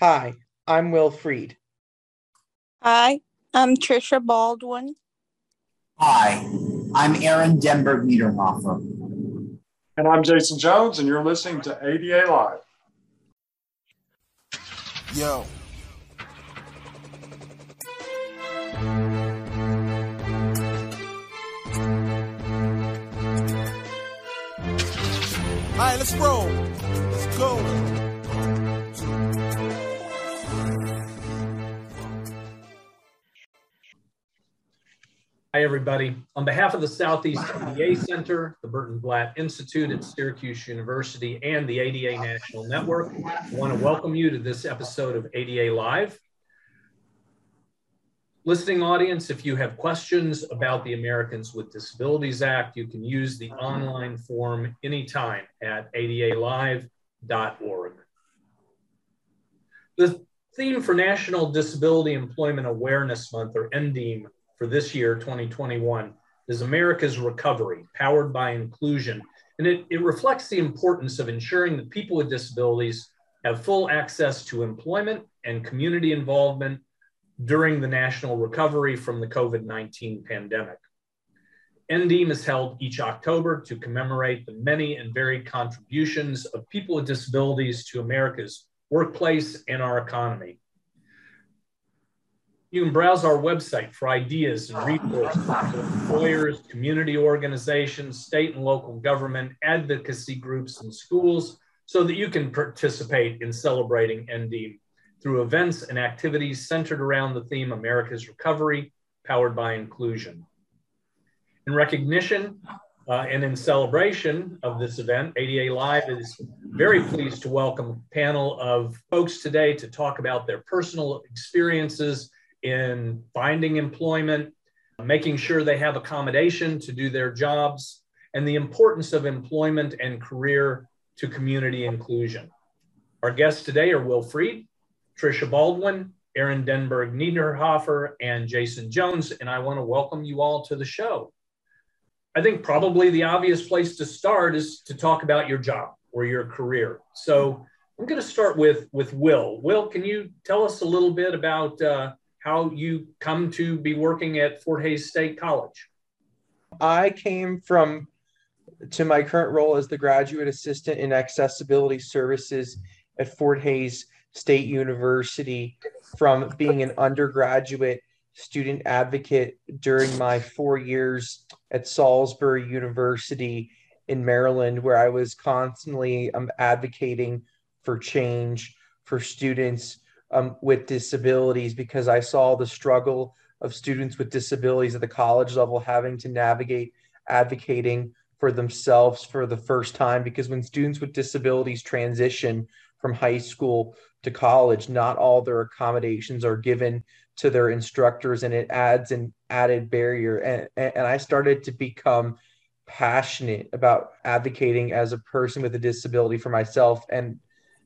Hi, I'm Will Freed. Hi, I'm Trisha Baldwin. Hi, I'm Aaron Denberg Niederhofer. And I'm Jason Jones, and you're listening to ADA Live. Yo. All right, let's roll. Everybody. On behalf of the Southeast ADA Center, the Burton Blatt Institute at Syracuse University, and the ADA National Network, I want to welcome you to this episode of ADA Live. Listening audience, if you have questions about the Americans with Disabilities Act, you can use the online form anytime at adalive.org. The theme for National Disability Employment Awareness Month, or NDEAM, for this year, 2021, is America's Recovery, powered by inclusion. And it, it reflects the importance of ensuring that people with disabilities have full access to employment and community involvement during the national recovery from the COVID 19 pandemic. NDEAM is held each October to commemorate the many and varied contributions of people with disabilities to America's workplace and our economy. You can browse our website for ideas and resources for employers, community organizations, state and local government, advocacy groups, and schools so that you can participate in celebrating ND through events and activities centered around the theme America's Recovery, powered by inclusion. In recognition uh, and in celebration of this event, ADA Live is very pleased to welcome a panel of folks today to talk about their personal experiences in finding employment, making sure they have accommodation to do their jobs, and the importance of employment and career to community inclusion. Our guests today are Will Freed, Trisha Baldwin, Aaron Denberg Niederhofer, and Jason Jones, and I want to welcome you all to the show. I think probably the obvious place to start is to talk about your job or your career. So I'm going to start with with Will. Will, can you tell us a little bit about uh, how you come to be working at Fort Hays State College. I came from to my current role as the graduate assistant in accessibility services at Fort Hays State University from being an undergraduate student advocate during my four years at Salisbury University in Maryland, where I was constantly um, advocating for change for students um, with disabilities because I saw the struggle of students with disabilities at the college level having to navigate advocating for themselves for the first time. Because when students with disabilities transition from high school to college, not all their accommodations are given to their instructors, and it adds an added barrier. And, and I started to become passionate about advocating as a person with a disability for myself and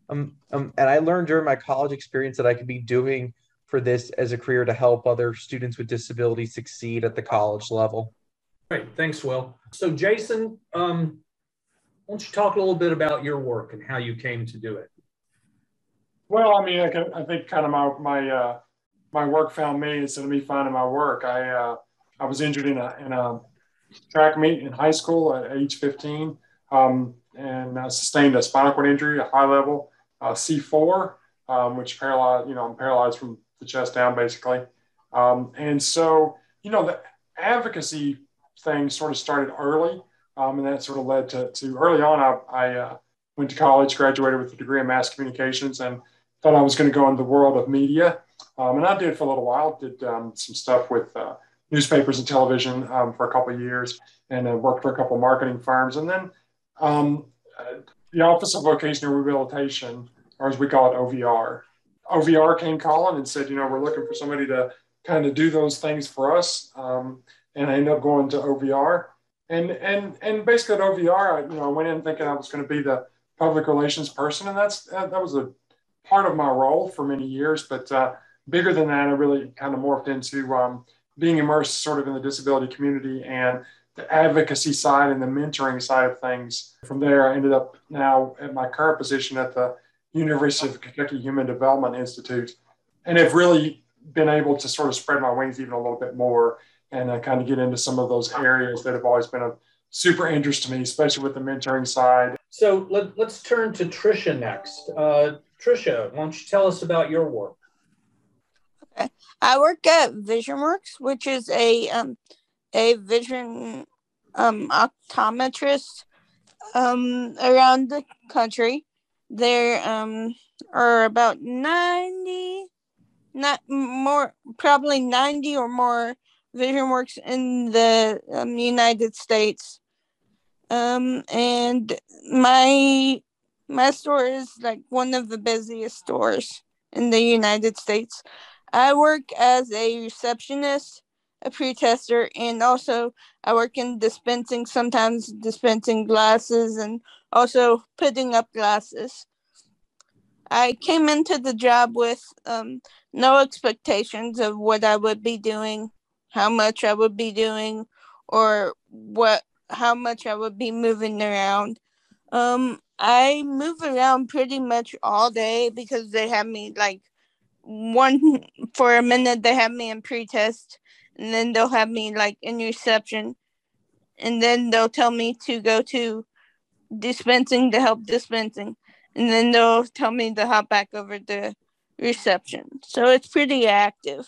um, um, and I learned during my college experience that I could be doing for this as a career to help other students with disabilities succeed at the college level. Great, thanks, Will. So, Jason, um, why don't you talk a little bit about your work and how you came to do it? Well, I mean, I, can, I think kind of my my uh, my work found me instead of me finding my work. I uh, I was injured in a in a track meet in high school at age 15, um, and I sustained a spinal cord injury, at a high level C4, um, which paralyzed, you know, I'm paralyzed from the chest down basically. Um, and so, you know, the advocacy thing sort of started early. Um, and that sort of led to, to early on, I, I uh, went to college, graduated with a degree in mass communications, and thought I was going to go into the world of media. Um, and I did for a little while, did um, some stuff with uh, newspapers and television um, for a couple of years, and uh, worked for a couple of marketing firms. And then um, uh, the Office of Vocational Rehabilitation or as we call it, OVR. OVR came calling and said, you know, we're looking for somebody to kind of do those things for us. Um, and I ended up going to OVR. And and and basically at OVR, I, you know, I went in thinking I was going to be the public relations person, and that's that, was a part of my role for many years. But uh, bigger than that, I really kind of morphed into um, being immersed sort of in the disability community and the advocacy side and the mentoring side of things. From there, I ended up now at my current position at the University of Kentucky Human Development Institute, and have really been able to sort of spread my wings even a little bit more and uh, kind of get into some of those areas that have always been of super interest to me, especially with the mentoring side. So let, us turn to Trisha next. Uh, Trisha, why don't you tell us about your work? Okay. I work at VisionWorks, which is a um, a vision um, optometrist um, around the country. There um, are about 90, not more, probably 90 or more VisionWorks in the um, United States. Um, and my my store is like one of the busiest stores in the United States. I work as a receptionist, a pre-tester, and also I work in dispensing, sometimes dispensing glasses and also putting up glasses. I came into the job with um, no expectations of what I would be doing, how much I would be doing, or what how much I would be moving around. Um, I move around pretty much all day because they have me like one for a minute they have me in pre-test and then they'll have me like in reception and then they'll tell me to go to dispensing to help dispensing and then they'll tell me to hop back over to reception so it's pretty active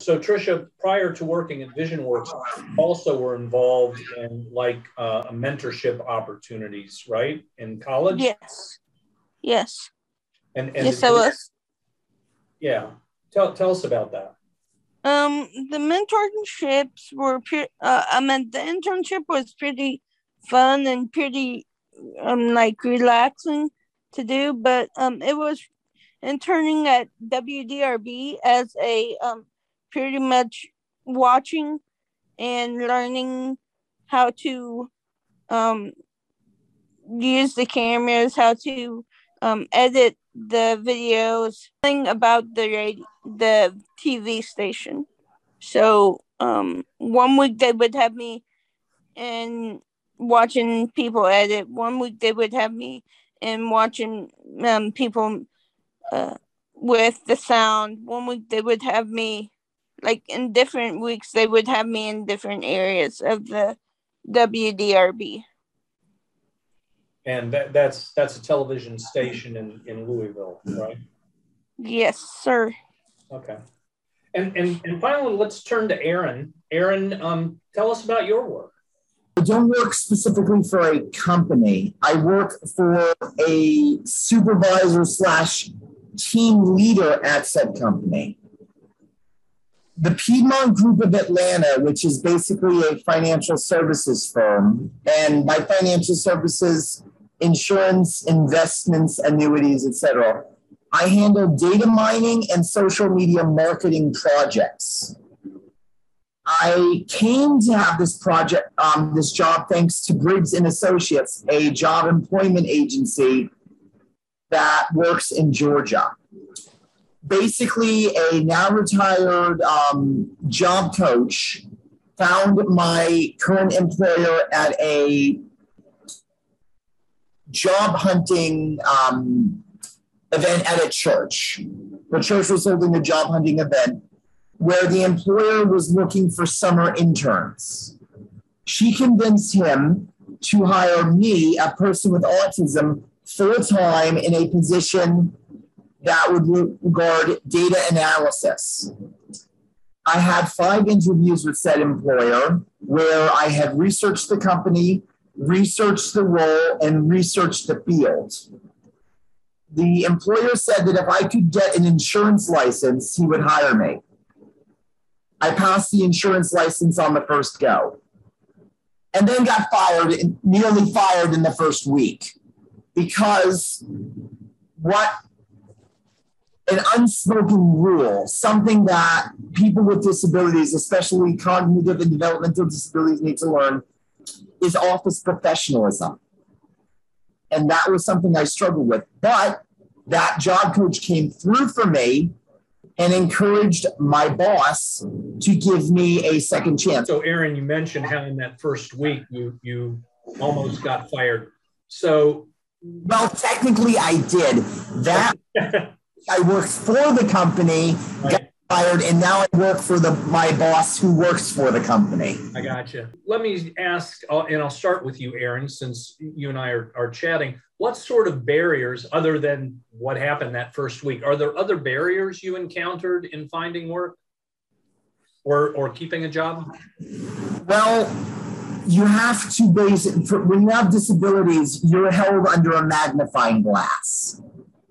so Trisha, prior to working at VisionWorks, also were involved in like uh, mentorship opportunities, right? In college. Yes. Yes. And, and yes, I was. Yeah. Tell tell us about that. Um, the mentorships were pretty. Uh, I mean, the internship was pretty fun and pretty um like relaxing to do, but um, it was interning at WDRB as a um pretty much watching and learning how to um, use the cameras, how to um, edit the videos, thing about the radio, the TV station. So um, one week they would have me and watching people edit. One week they would have me and watching um, people uh, with the sound. One week they would have me like in different weeks they would have me in different areas of the WDRB. And that, that's that's a television station in, in Louisville, right? Yes, sir. Okay. And and and finally let's turn to Aaron. Aaron, um, tell us about your work. I don't work specifically for a company. I work for a supervisor slash team leader at said company the Piedmont Group of Atlanta, which is basically a financial services firm, and by financial services, insurance, investments, annuities, etc. I handle data mining and social media marketing projects. I came to have this project, um, this job, thanks to Briggs and Associates, a job employment agency that works in Georgia basically a now retired um, job coach found my current employer at a job hunting um, event at a church. The church was holding a job hunting event where the employer was looking for summer interns. She convinced him to hire me, a person with autism, full time in a position that would regard data analysis. I had five interviews with said employer where I had researched the company, researched the role, and researched the field. The employer said that if I could get an insurance license, he would hire me. I passed the insurance license on the first go and then got fired, nearly fired in the first week because what an unspoken rule, something that people with disabilities, especially cognitive and developmental disabilities, need to learn is office professionalism. And that was something I struggled with. But that job coach came through for me and encouraged my boss to give me a second chance. So, Aaron, you mentioned how in that first week you you almost got fired. So, Well, technically, I did. That I worked for the company, got Right. Fired, and now I work for the my boss who works for the company. I got you. Let me ask, uh, and I'll start with you, Aaron, since you and I are, are chatting. What sort of barriers, other than what happened that first week, are there other barriers you encountered in finding work or, or keeping a job? Well, you have to base for, when you have disabilities, you're held under a magnifying glass.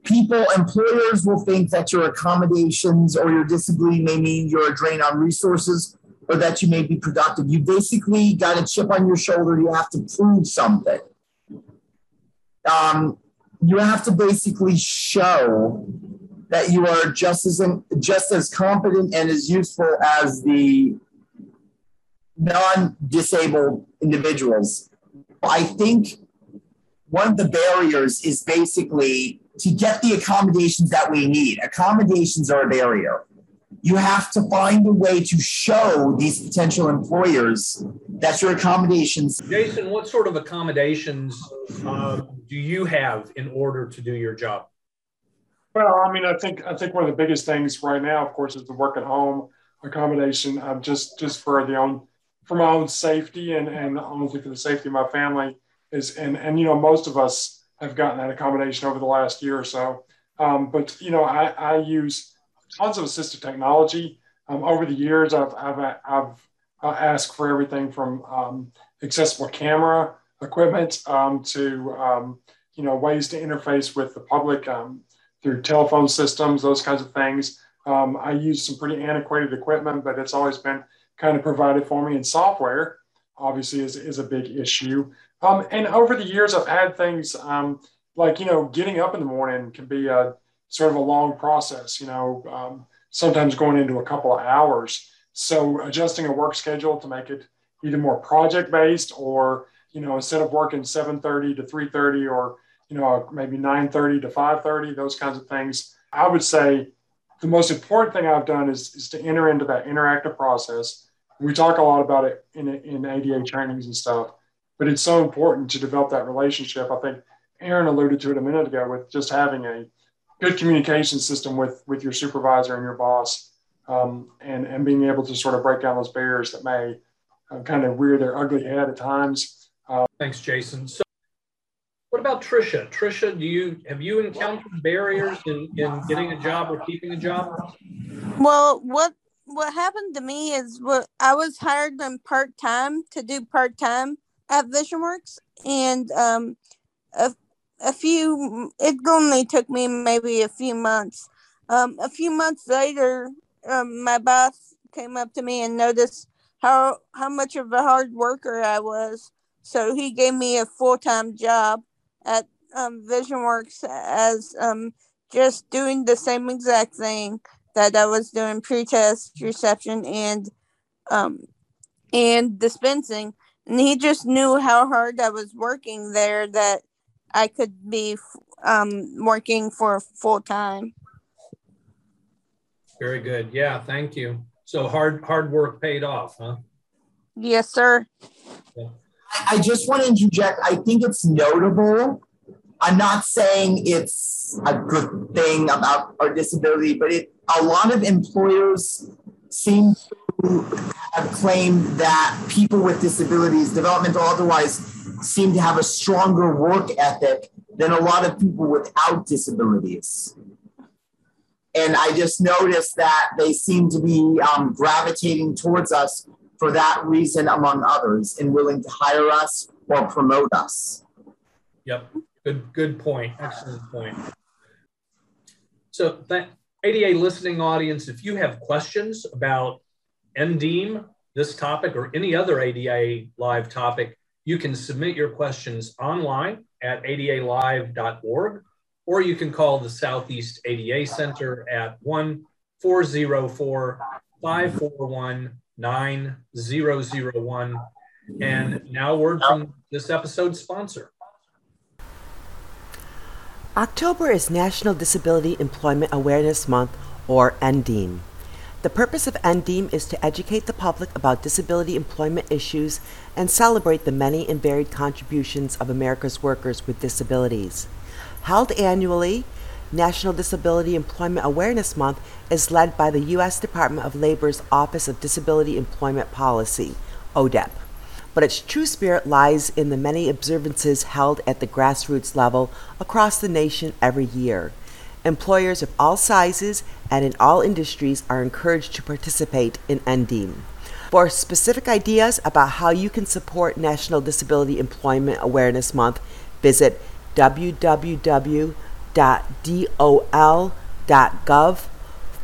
People, employers will think that your accommodations or your disability may mean you're a drain on resources or that you may be productive. You basically got a chip on your shoulder. You have to prove something. Um, you have to basically show that you are just as just as competent and as useful as the non-disabled individuals. I think one of the barriers is basically to get the accommodations that we need. Accommodations are a barrier. You have to find a way to show these potential employers that your accommodations. Jason, what sort of accommodations uh, do you have in order to do your job? Well, I mean, I think I think one of the biggest things right now, of course, is the work at home accommodation. Um, just just for the own for my own safety and and honestly for the safety of my family is and and you know most of us have gotten that accommodation over the last year or so. Um, but you know, I, I use tons of assistive technology. Um, over the years, I've I've, I've uh, asked for everything from um, accessible camera equipment um, to um, you know ways to interface with the public um, through telephone systems, those kinds of things. I use some pretty antiquated equipment, but it's always been kind of provided for me. And software, obviously, is, is a big issue. Um, and over the years, I've had things um, like, you know, getting up in the morning can be a sort of a long process, you know, um, sometimes going into a couple of hours. So adjusting a work schedule to make it either more project based or, you know, instead of working 7.30 to 3.30 or, you know, maybe 9.30 to 5.30, those kinds of things. I would say the most important thing I've done is, is to enter into that interactive process. We talk a lot about it in, in ADA trainings and stuff, but it's so important to develop that relationship. I think Aaron alluded to it a minute ago with just having a good communication system with, with your supervisor and your boss um, and, and being able to sort of break down those barriers that may uh, kind of rear their ugly head at times. Thanks, Jason. So what about Trisha? Trisha, do you have you encountered barriers in, in getting a job or keeping a job? Well, what what happened to me is what I was hired on part time to do part time at VisionWorks, and um, a a few it only took me maybe a few months. Um, a few months later, um, my boss came up to me and noticed how how much of a hard worker I was. So he gave me a full time job at um, VisionWorks as um, just doing the same exact thing that I was doing pre-test reception and um, and dispensing. And he just knew how hard I was working there that I could be um, working for full time. Very good. Yeah, thank you. So hard hard work paid off, huh? Yes, sir. I just want to interject. I think it's notable. I'm not saying it's a good thing about our disability, but it a lot of employers seem to have claimed that people with disabilities, developmental otherwise, seem to have a stronger work ethic than a lot of people without disabilities. And I just noticed that they seem to be um, gravitating towards us for that reason, among others, and willing to hire us or promote us. Yep. Good good point. Excellent point. So that ADA listening audience, if you have questions about NDEAM, this topic, or any other ADA live topic, you can submit your questions online at adalive.org, or you can call the Southeast ADA Center at 1 404 541 9001. And now, word from this episode's sponsor. October is National Disability Employment Awareness Month, or NDEAM. The purpose of NDEAM is to educate the public about disability employment issues and celebrate the many and varied contributions of America's workers with disabilities. Held annually, National Disability Employment Awareness Month is led by the U.S. Department of Labor's Office of Disability Employment Policy, ODEP. But its true spirit lies in the many observances held at the grassroots level across the nation every year. Employers of all sizes and in all industries are encouraged to participate in NDEAM. For specific ideas about how you can support National Disability Employment Awareness Month, visit www www.dol.gov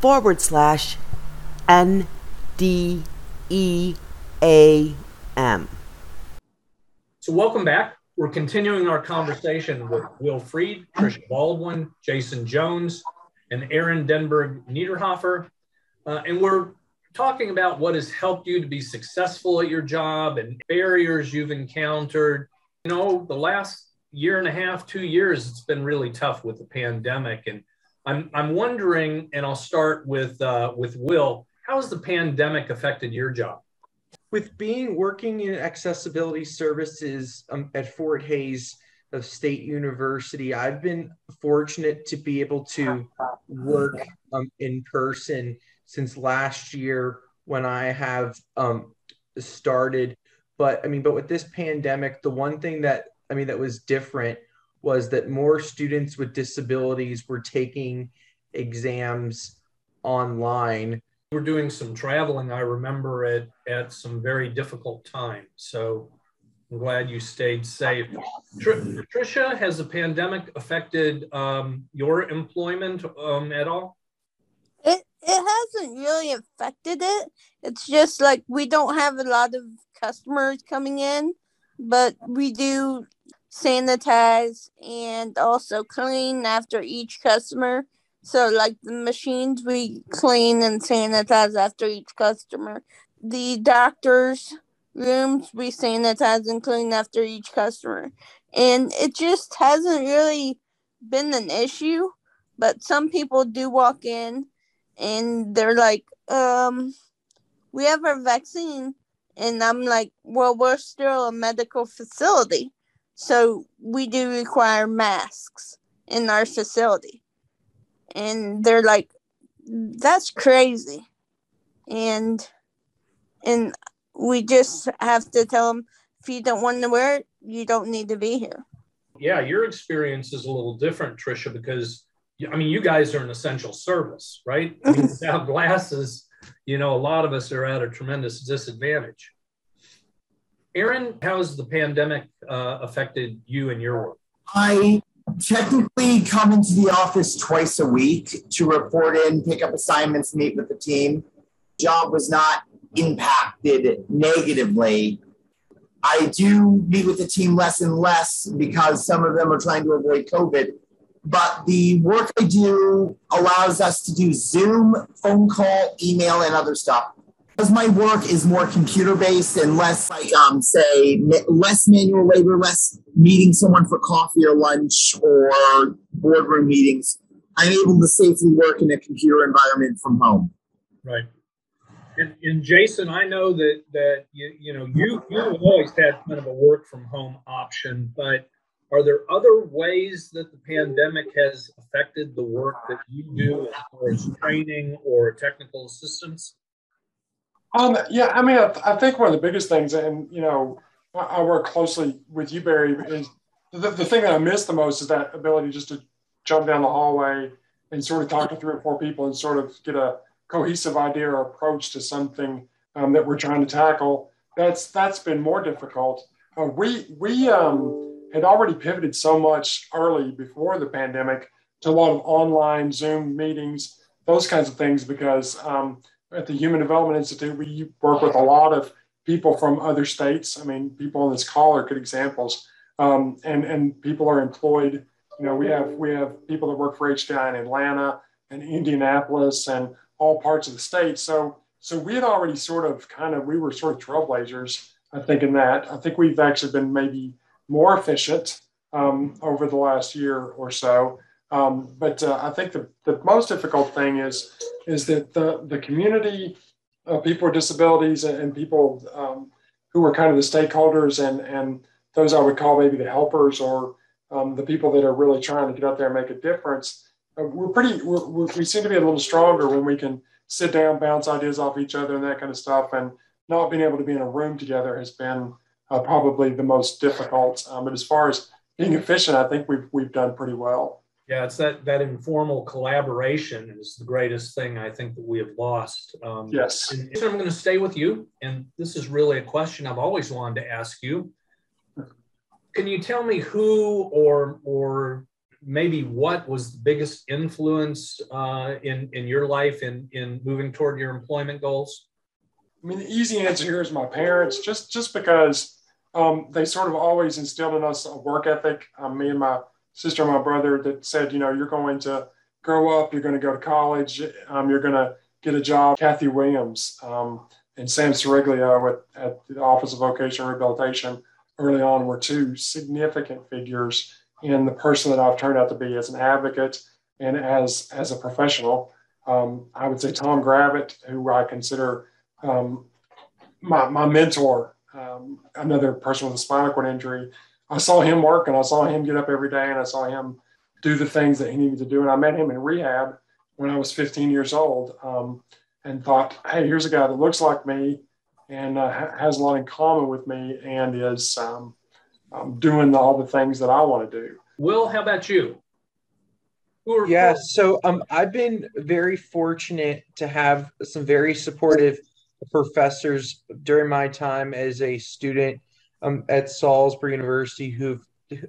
forward slash NDEAM. So, welcome back. We're continuing our conversation with Will Freed, Tricia Baldwin, Jason Jones, and Aaron Denberg Niederhofer. Uh, and we're talking about what has helped you to be successful at your job and barriers you've encountered. You know, the last year and a half, two years, it's been really tough with the pandemic. And I'm, I'm wondering, and I'll start with, uh, with Will, how has the pandemic affected your job? With being working in accessibility services um, at Fort Hays of State University, I've been fortunate to be able to work um, in person since last year when I have um, started. But I mean, but with this pandemic, the one thing that I mean, that was different was that more students with disabilities were taking exams online. We're doing some traveling, I remember, at, at some very difficult times. So I'm glad you stayed safe. Tr- Tricia, has the pandemic affected um, your employment um, at all? It, it hasn't really affected it. It's just like we don't have a lot of customers coming in, but we do sanitize and also clean after each customer. So, like the machines, we clean and sanitize after each customer. The doctor's rooms, we sanitize and clean after each customer. And it just hasn't really been an issue. But some people do walk in and they're like, um, we have our vaccine. And I'm like, well, we're still a medical facility. So we do require masks in our facility. And they're like, that's crazy. And and we just have to tell them if you don't want to wear it, you don't need to be here. Yeah, your experience is a little different, trisha because I mean, you guys are an essential service, right? I mean, without glasses, you know, a lot of us are at a tremendous disadvantage. Aaron, how has the pandemic uh, affected you and your work? I technically come into the office twice a week to report in, pick up assignments, meet with the team. Job was not impacted negatively. I do meet with the team less and less because some of them are trying to avoid COVID. But the work I do allows us to do Zoom, phone call, email, and other stuff because my work is more computer based and less like um, say less manual labor less meeting someone for coffee or lunch or boardroom meetings i'm able to safely work in a computer environment from home. Right. And, and jason i know that that you, you know you you've always had kind of a work from home option but are there other ways that the pandemic has affected the work that you do as far as training or technical assistance? Um, yeah, I mean, I, I, think one of the biggest things, and you know, I, work closely with you, Barry, the, the thing that I miss the most is that ability just to jump down the hallway and sort of talk to three or four people and sort of get a cohesive idea or approach to something um, that we're trying to tackle. That's that's been more difficult. Uh, we we um, had already pivoted so much early before the pandemic to a lot of online Zoom meetings, those kinds of things, because um, at the Human Development Institute, we work with a lot of people from other states. I mean, people on this call are good examples. Um, and, and people are employed. You know, we have we have people that work for HDI in Atlanta and Indianapolis and all parts of the state. So so we had already sort of kind of we were sort of trailblazers, I think, in that. I think we've actually been maybe more efficient um, over the last year or so. Um, but uh, I think the, the most difficult thing is is that the, the community of people with disabilities and, and people um, who are kind of the stakeholders and, and those I would call maybe the helpers or um, the people that are really trying to get out there and make a difference, uh, we're pretty, we're, we're, we seem to be a little stronger when we can sit down, bounce ideas off each other and that kind of stuff. And not being able to be in a room together has been uh, probably the most difficult. Um, but as far as being efficient, I think we've, we've done pretty well. Yeah, it's that that informal collaboration is the greatest thing I think that we have lost. Um, yes. And so I'm going to stay with you, and this is really a question I've always wanted to ask you. Can you tell me who or or maybe what was the biggest influence uh, in in your life in in moving toward your employment goals? I mean, the easy answer here is my parents, just just because um, they sort of always instilled in us a work ethic. Um, me and my sister my brother that said, you know, you're going to grow up, you're going to go to college, um, you're going to get a job. Kathy Williams um, and Sam Siriglio at, at the Office of Vocational Rehabilitation early on were two significant figures in the person that I've turned out to be as an advocate and as as a professional. Um, I would say Tom Gravitt, who I consider um, my, my mentor, um, another person with a spinal cord injury, I saw him work and I saw him get up every day and I saw him do the things that he needed to do. And I met him in rehab when I was 15 years old um, and thought, hey, here's a guy that looks like me and uh, has a lot in common with me and is um, um, doing all the things that I want to do. Will, how about you? yeah, so um, I've been very fortunate to have some very supportive professors during my time as a student um, at Salisbury University who've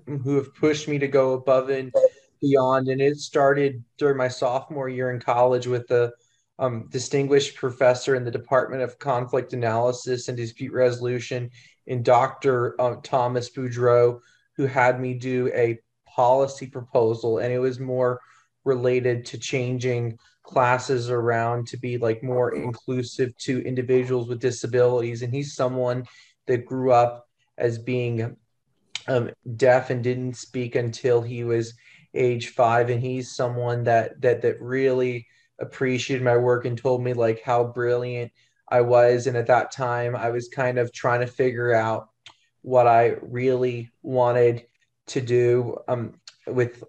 who have pushed me to go above and beyond. And it started during my sophomore year in college with a um, distinguished professor in the Department of Conflict Analysis and Dispute Resolution in Dr. Um, Thomas Boudreau, who had me do a policy proposal. And it was more related to changing classes around to be like more inclusive to individuals with disabilities. And he's someone that grew up as being um, deaf and didn't speak until he was age five and he's someone that that that really appreciated my work and told me like how brilliant I was and at that time I was kind of trying to figure out what I really wanted to do um, with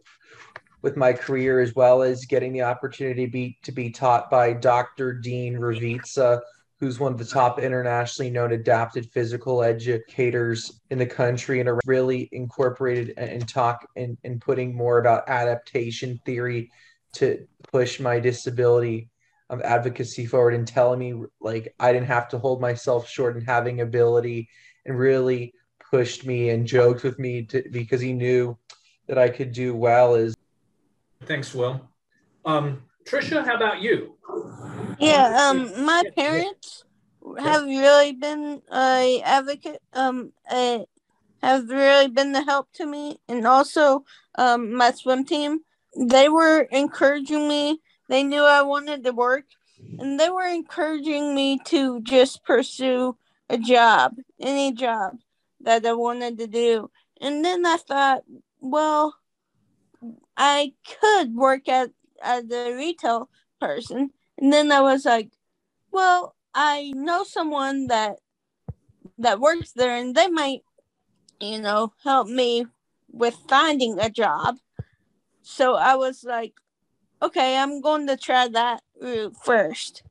with my career as well as getting the opportunity to be to be taught by Dr. Dean Ravizza who's one of the top internationally known adapted physical educators in the country and are really incorporated and talk and, and putting more about adaptation theory to push my disability um, advocacy forward and telling me like I didn't have to hold myself short and having ability and really pushed me and joked with me to, because he knew that I could do well is thanks Will. Um, Trisha how about you yeah, um, my parents have really been a advocate. Um, a, have really been the help to me, and also um, my swim team. They were encouraging me. They knew I wanted to work, and they were encouraging me to just pursue a job, any job that I wanted to do. And then I thought, well, I could work at Uh, as a retail person and then I was like, well, I know someone that that works there and they might, you know, help me with finding a job. So I was like, okay, I'm going to try that route first.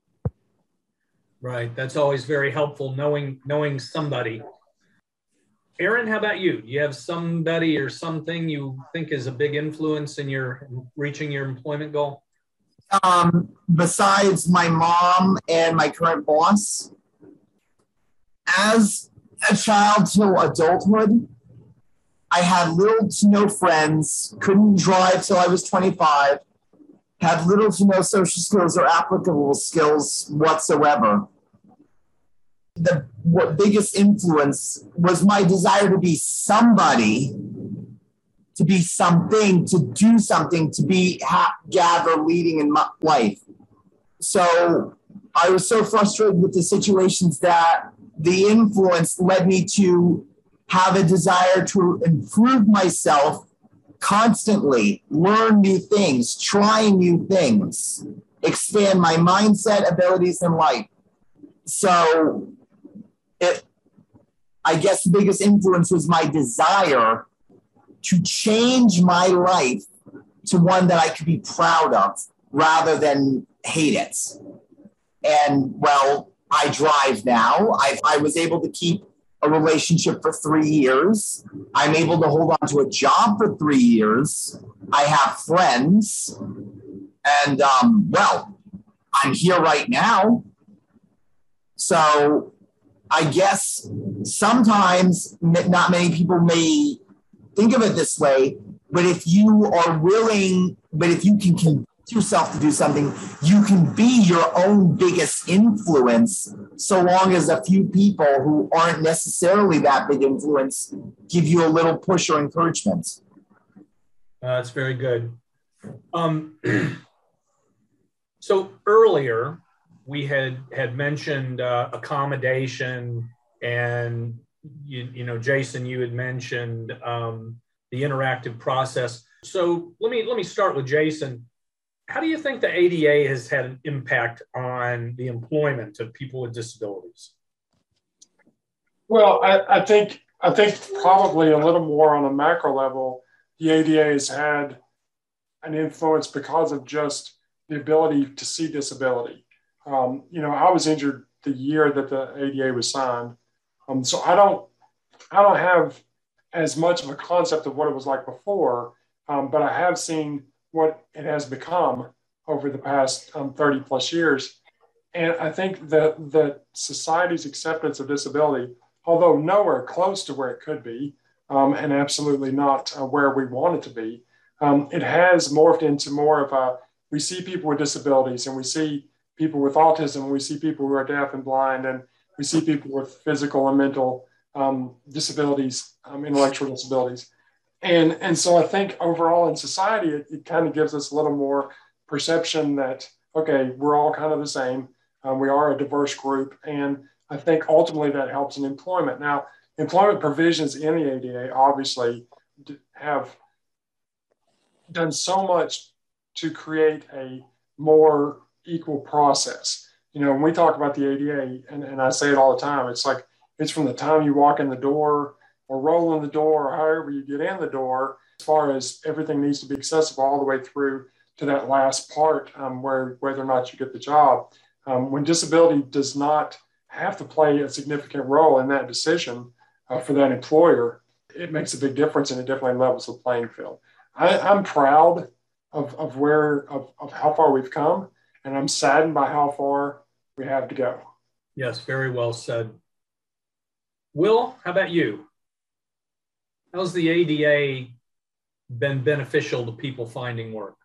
Right. That's always very helpful knowing knowing somebody. Aaron, how about you? You have somebody or something you think is a big influence in your reaching your employment goal? um, besides my mom and my current boss, as a child till adulthood, I had little to no friends, couldn't drive till I was 25, had little to no social skills or applicable skills whatsoever. The what biggest influence was my desire to be somebody to be something, to do something, to be ha- gather leading in my life. So I was so frustrated with the situations that the influence led me to have a desire to improve myself constantly, learn new things, try new things. expand my mindset, abilities, and life. So, it, I guess the biggest influence was my desire to change my life to one that I could be proud of rather than hate it. And well, I drive now. I, I was able to keep a relationship for three years. I'm able to hold on to a job for three years. I have friends. And um, well, I'm here right now. So I guess sometimes not many people may think of it this way, but if you are willing, but if you can convince yourself to do something, you can be your own biggest influence so long as a few people who aren't necessarily that big influence give you a little push or encouragement. Uh, that's very good. Um, so earlier, we had had mentioned uh, accommodation and you, you know jason you had mentioned um, the interactive process. So let me let me start with jason. How do you think the ada has had an impact on the employment of people with disabilities? Well i, I think i think probably a little more on a macro level the ada has had an influence because of just the ability to see disability um, you know, I was injured the year that the ADA was signed, um, so I don't, I don't have as much of a concept of what it was like before, um, but I have seen what it has become over the past um, 30 plus years, and I think that that society's acceptance of disability, although nowhere close to where it could be, um, and absolutely not uh, where we want it to be, um, it has morphed into more of a we see people with disabilities and we see people with autism, we see people who are deaf and blind, and we see people with physical and mental um, disabilities, um, intellectual disabilities. And, and so I think overall in society, it, it kind of gives us a little more perception that, okay, we're all kind of the same. Um, we are a diverse group. And I think ultimately that helps in employment. Now, employment provisions in the ADA obviously have done so much to create a more equal process. You know, when we talk about the ADA, and, and I say it all the time, it's like it's from the time you walk in the door or roll in the door or however you get in the door, as far as everything needs to be accessible all the way through to that last part um, where whether or not you get the job. Um, when disability does not have to play a significant role in that decision uh, for that employer, it makes a big difference and it definitely levels the playing field. I, am proud of, of where of, of how far we've come and I'm saddened by how far we have to go. Yes, very well said. Will, how about you? How's the ADA been beneficial to people finding work?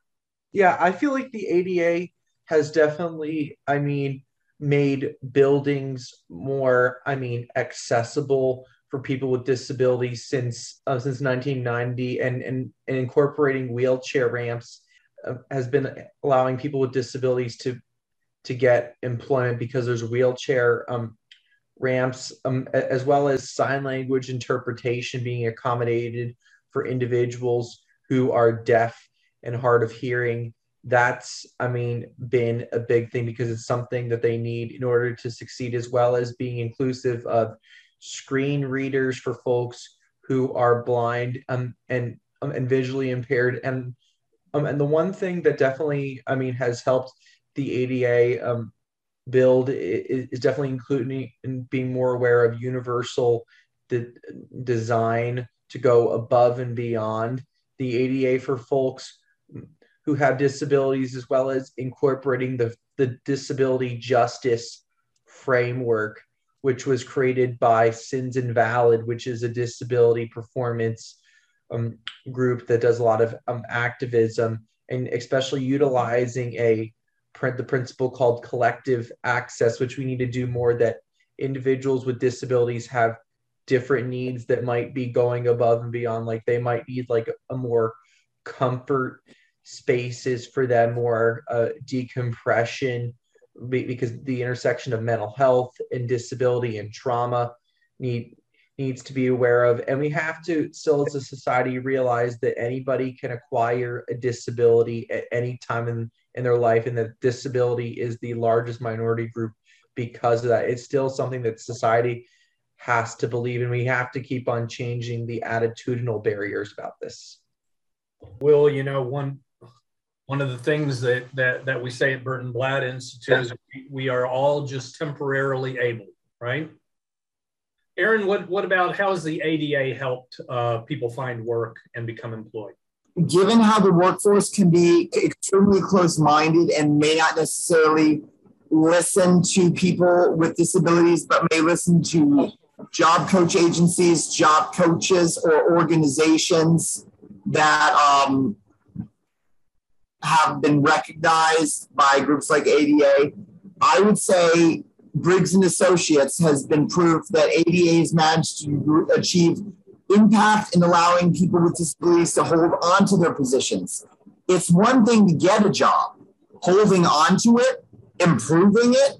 Yeah, I feel like the ADA has definitely, I mean, made buildings more, I mean, accessible for people with disabilities since uh, since 1990 and, and and incorporating wheelchair ramps has been allowing people with disabilities to to get employment because there's wheelchair um, ramps um, as well as sign language interpretation being accommodated for individuals who are deaf and hard of hearing. That's i mean been a big thing because it's something that they need in order to succeed as well as being inclusive of screen readers for folks who are blind um, and um, and visually impaired and um, and the one thing that definitely, I mean, has helped the ADA um, build is, definitely including in being more aware of universal de- design to go above and beyond the ADA for folks who have disabilities, as well as incorporating the, the disability justice framework, which was created by Sins Invalid, which is a disability performance um, group that does a lot of um, activism and especially utilizing a the principle called collective access, which we need to do more that individuals with disabilities have different needs that might be going above and beyond. Like they might need like a more comfort spaces for them, more uh, decompression, because the intersection of mental health and disability and trauma need needs to be aware of. And we have to still, as a society, realize that anybody can acquire a disability at any time in, in their life and that disability is the largest minority group because of that. It's still something that society has to believe and we have to keep on changing the attitudinal barriers about this. Will, you know, one one of the things that that that we say at Burton Blatt Institute is we are all just temporarily able, right? Aaron, what what about how has the ADA helped uh, people find work and become employed? Given how the workforce can be extremely close-minded and may not necessarily listen to people with disabilities, but may listen to job coach agencies, job coaches, or organizations that um, have been recognized by groups like ADA. I would say Briggs and Associates has been proof that ADA has managed to achieve impact in allowing people with disabilities to hold on to their positions. It's one thing to get a job, holding on to it, improving it,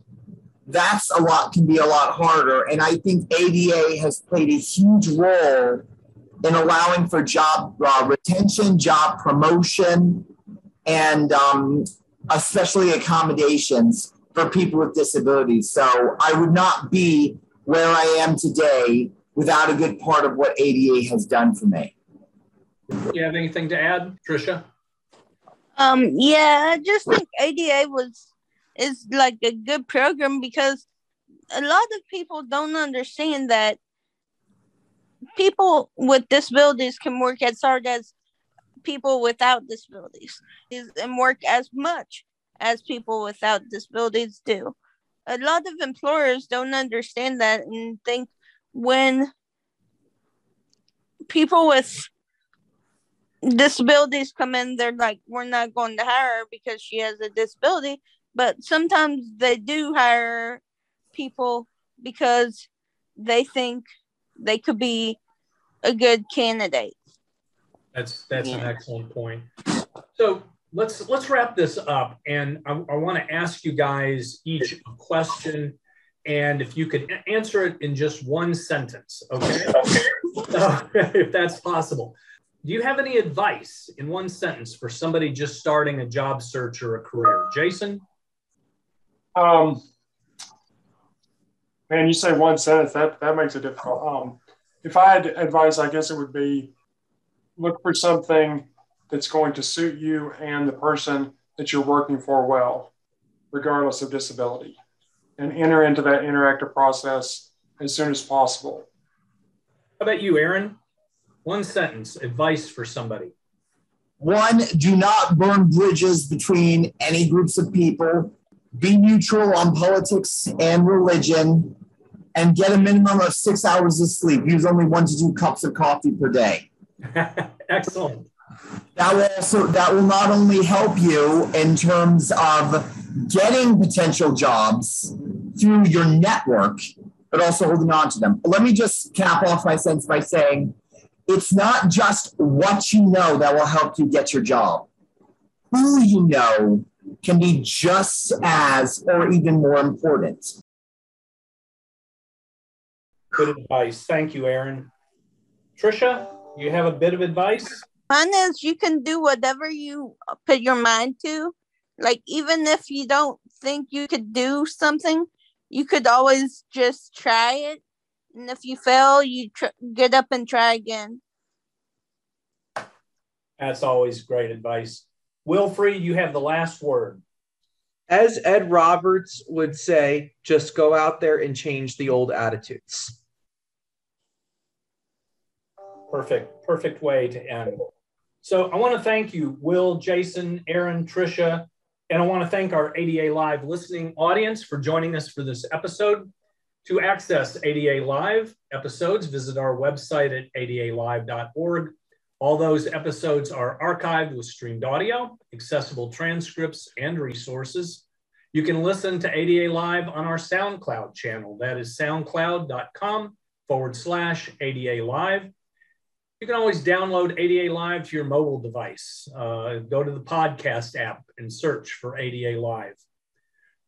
that's a lot can be a lot harder. And I think ADA has played a huge role in allowing for job uh, retention, job promotion, and um, especially accommodations for people with disabilities. So I would not be where I am today without a good part of what ADA has done for me. Do you have anything to add, Tricia? Um, yeah, I just think ADA was is like a good program because a lot of people don't understand that people with disabilities can work as hard as people without disabilities and work as much as people without disabilities do. A lot of employers don't understand that and think when people with disabilities come in, they're like, we're not going to hire her because she has a disability. But sometimes they do hire people because they think they could be a good candidate. That's that's yeah. an excellent point. So let's let's wrap this up, and I, I want to ask you guys each a question, and if you could answer it in just one sentence, okay? if that's possible. Do you have any advice in one sentence for somebody just starting a job search or a career, Jason? Um, man, you say one sentence that that makes it difficult. Um, if I had advice, I guess it would be look for something that's going to suit you and the person that you're working for well, regardless of disability, and enter into that interactive process as soon as possible. How about you, Aaron? One sentence advice for somebody. One, do not burn bridges between any groups of people. Be neutral on politics and religion, and get a minimum of six hours of sleep. Use only one to two cups of coffee per day. Excellent. That will also that will not only help you in terms of getting potential jobs through your network, but also holding on to them. Let me just cap off my sense by saying it's not just what you know that will help you get your job. Who you know can be just as or even more important. Good advice. Thank you, Aaron. Tricia, you have a bit of advice? Mine is you can do whatever you put your mind to. Like, even if you don't think you could do something, you could always just try it. And if you fail, you tr- get up and try again. That's always great advice. Wilfrey, you have the last word. As Ed Roberts would say, just go out there and change the old attitudes. Perfect, perfect way to end. So I want to thank you, Will, Jason, Aaron, Tricia, and I want to thank our ADA Live listening audience for joining us for this episode. To access ADA Live episodes, visit our website at adalive.org. All those episodes are archived with streamed audio, accessible transcripts, and resources. You can listen to ADA Live on our SoundCloud channel. That is soundcloud.com forward slash ADA Live. You can always download ADA Live to your mobile device. Uh, go to the podcast app and search for ADA Live.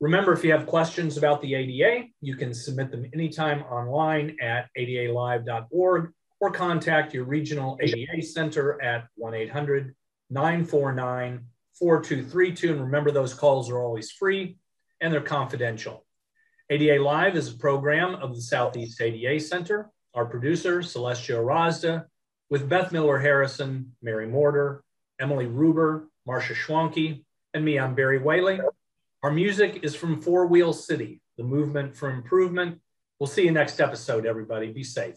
Remember, if you have questions about the ADA, you can submit them anytime online at adalive.org or contact your regional ADA center at 1 800 949 4232. And remember, those calls are always free and they're confidential. ADA Live is a program of the Southeast ADA Center. Our producer, Celestia Razda, with Beth Miller Harrison, Mary Morter, Emily Ruber, Marcia Schwanke, and me, I'm Barry Whaley. Our music is from Four Wheel City, the movement for improvement. We'll see you next episode, everybody. Be safe.